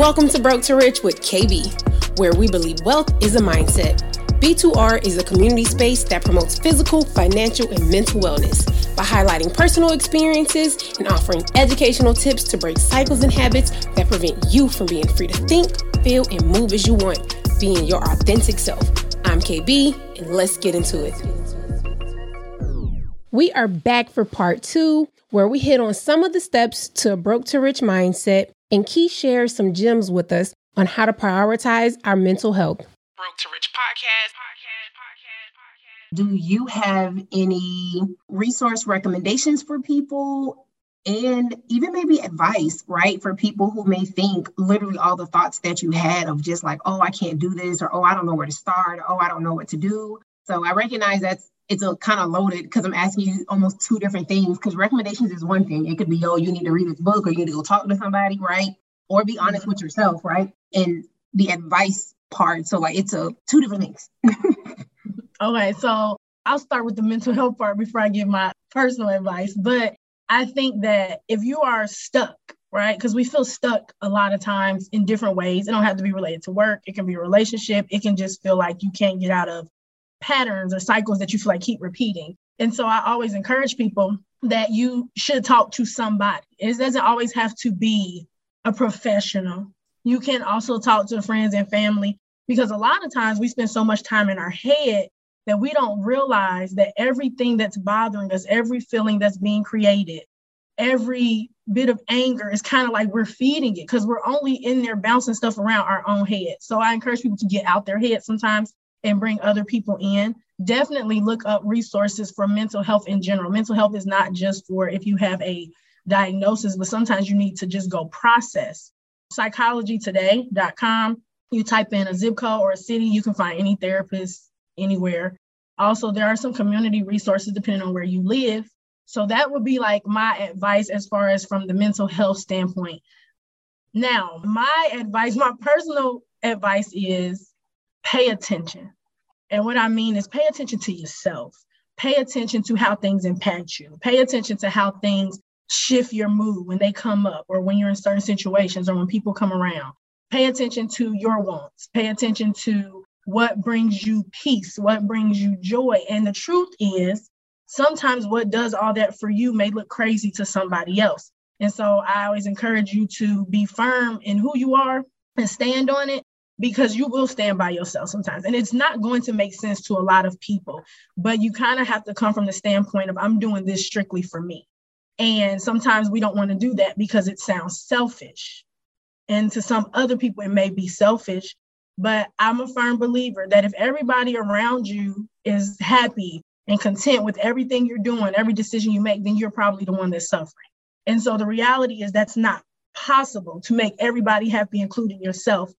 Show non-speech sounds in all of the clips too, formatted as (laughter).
Welcome to Broke to Rich with KB, where we believe wealth is a mindset. B2R is a community space that promotes physical, financial, and mental wellness by highlighting personal experiences and offering educational tips to break cycles and habits that prevent you from being free to think, feel, and move as you want, being your authentic self. I'm KB, and let's get into it. We are back for part two, where we hit on some of the steps to a broke to rich mindset, and Kei shares some gems with us on how to prioritize our mental health. Broke to Rich podcast. Do you have any resource recommendations for people and even maybe advice, right? For people who may think literally all the thoughts that you had of just like, oh, I can't do this, or oh, I don't know where to start, or, oh, I don't know what to do. So I recognize that's it's a kind of loaded because I'm asking you almost two different things. Because recommendations is one thing. It could be, oh, you need to read this book or you need to go talk to somebody, right? Or be honest with yourself, right? And the advice part. So like it's a two different things. (laughs) okay, so I'll start with the mental health part before I give my personal advice. But I think that if you are stuck, right? Because we feel stuck a lot of times in different ways. It don't have to be related to work. It can be a relationship. It can just feel like you can't get out of patterns or cycles that you feel like keep repeating. And so I always encourage people that you should talk to somebody. It doesn't always have to be a professional. You can also talk to friends and family because a lot of times we spend so much time in our head that we don't realize that everything that's bothering us, every feeling that's being created, every bit of anger is kind of like we're feeding it because we're only in there bouncing stuff around our own head. So I encourage people to get out their head sometimes and bring other people in. Definitely look up resources for mental health in general. Mental health is not just for if you have a diagnosis, but sometimes you need to just go process. Psychologytoday.com. You type in a zip code or a city, you can find any therapist anywhere. Also, there are some community resources depending on where you live. So that would be like my advice as far as from the mental health standpoint. Now, my advice, my personal advice is pay attention. And what I mean is pay attention to yourself. Pay attention to how things impact you. Pay attention to how things shift your mood when they come up or when you're in certain situations or when people come around. Pay attention to your wants. Pay attention to what brings you peace, what brings you joy. And the truth is, sometimes what does all that for you may look crazy to somebody else. And so I always encourage you to be firm in who you are and stand on it because you will stand by yourself sometimes. And it's not going to make sense to a lot of people, but you kind of have to come from the standpoint of, I'm doing this strictly for me. And sometimes we don't want to do that because it sounds selfish. And to some other people, it may be selfish. But I'm a firm believer that if everybody around you is happy and content with everything you're doing, every decision you make, then you're probably the one that's suffering. And so the reality is that's not possible to make everybody happy, including yourself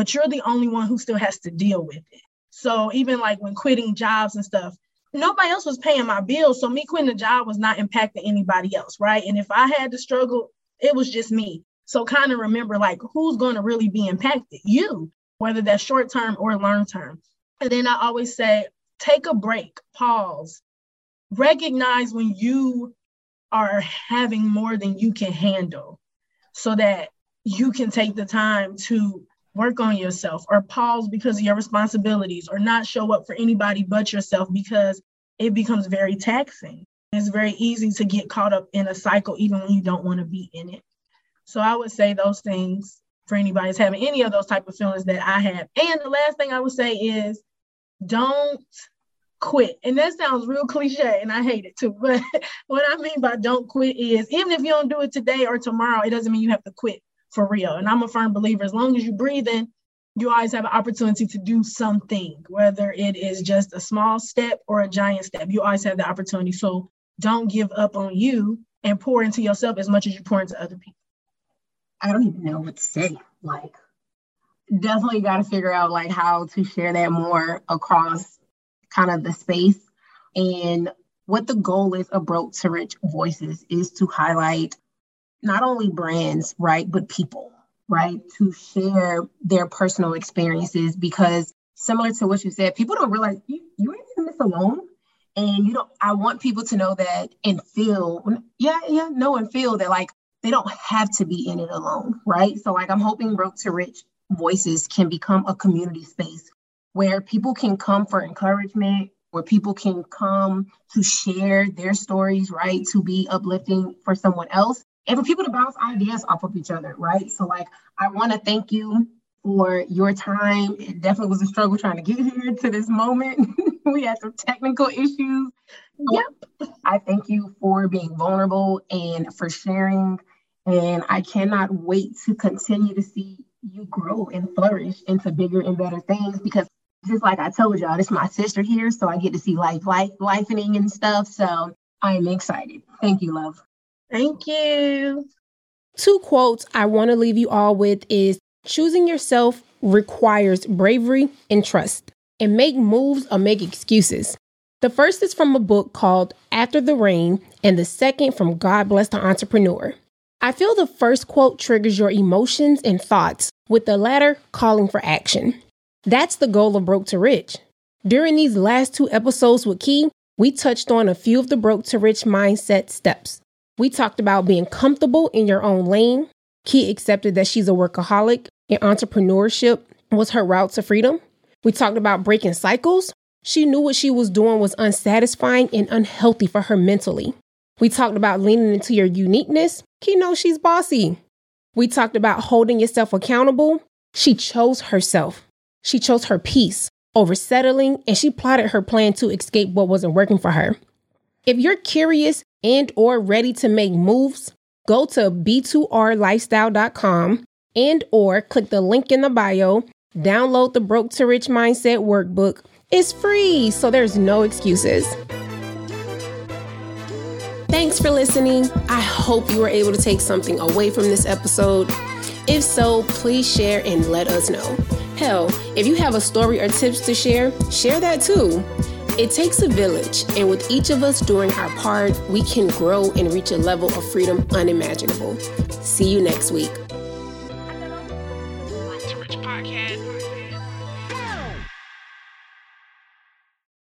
but you're the only one who still has to deal with it. So even like when quitting jobs and stuff, nobody else was paying my bills. So me quitting the job was not impacting anybody else, right? And if I had to struggle, it was just me. So kind of remember like who's going to really be impacted? You, whether that's short term or long term. And then I always say, take a break, pause, recognize when you are having more than you can handle so that you can take the time to work on yourself or pause because of your responsibilities or not show up for anybody but yourself because it becomes very taxing. It's very easy to get caught up in a cycle even when you don't want to be in it. So I would say those things for anybody who's having any of those type of feelings that I have. And the last thing I would say is don't quit. And that sounds real cliche and I hate it too. (laughs) But what I mean by don't quit is even if you don't do it today or tomorrow, it doesn't mean you have to quit for real. And I'm a firm believer as long as you're breathing, you always have an opportunity to do something, whether it is just a small step or a giant step. You always have the opportunity. So don't give up on you and pour into yourself as much as you pour into other people. I don't even know what to say. Like, definitely got to figure out like how to share that more across kind of the space and what the goal is of broke to rich voices is to highlight not only brands, right, but people, right, to share their personal experiences because similar to what you said, people don't realize you, you ain't in this alone. And you don't, I want people to know that and feel, yeah, yeah, know and feel that like they don't have to be in it alone, right? So, like, I'm hoping Broke to Rich Voices can become a community space where people can come for encouragement, where people can come to share their stories, right? To be uplifting for someone else and for people to bounce ideas off of each other, right? So, like, I want to thank you for your time. It definitely was a struggle trying to get (laughs) here to this moment. (laughs) we had some technical issues. Yep. I thank you for being vulnerable and for sharing. And I cannot wait to continue to see you grow and flourish into bigger and better things because just like I told y'all, this is my sister here, so I get to see life, life, lifening and stuff. So I am excited. Thank you, love. Thank you. Two quotes I want to leave you all with is choosing yourself requires bravery and trust, and make moves or make excuses. The first is from a book called After the Rain, and the second from God Bless the Entrepreneur. I feel the first quote triggers your emotions and thoughts, with the latter calling for action. That's the goal of Broke to Rich. During these last two episodes with Kei, we touched on a few of the Broke to Rich mindset steps. We talked about being comfortable in your own lane. Kei accepted that she's a workaholic and entrepreneurship was her route to freedom. We talked about breaking cycles. She knew what she was doing was unsatisfying and unhealthy for her mentally. We talked about leaning into your uniqueness. Kei knows she's bossy. We talked about holding yourself accountable. She chose herself. She chose her peace over settling and she plotted her plan to escape what wasn't working for her. If you're curious and or ready to make moves, go to b2rlifestyle.com and or click the link in the bio, download the Broke to Rich Mindset workbook. It's free, so there's no excuses. Thanks for listening. I hope you were able to take something away from this episode. If so, please share and let us know. Hell, if you have a story or tips to share, share that too. It takes a village, and with each of us doing our part, we can grow and reach a level of freedom unimaginable. See you next week.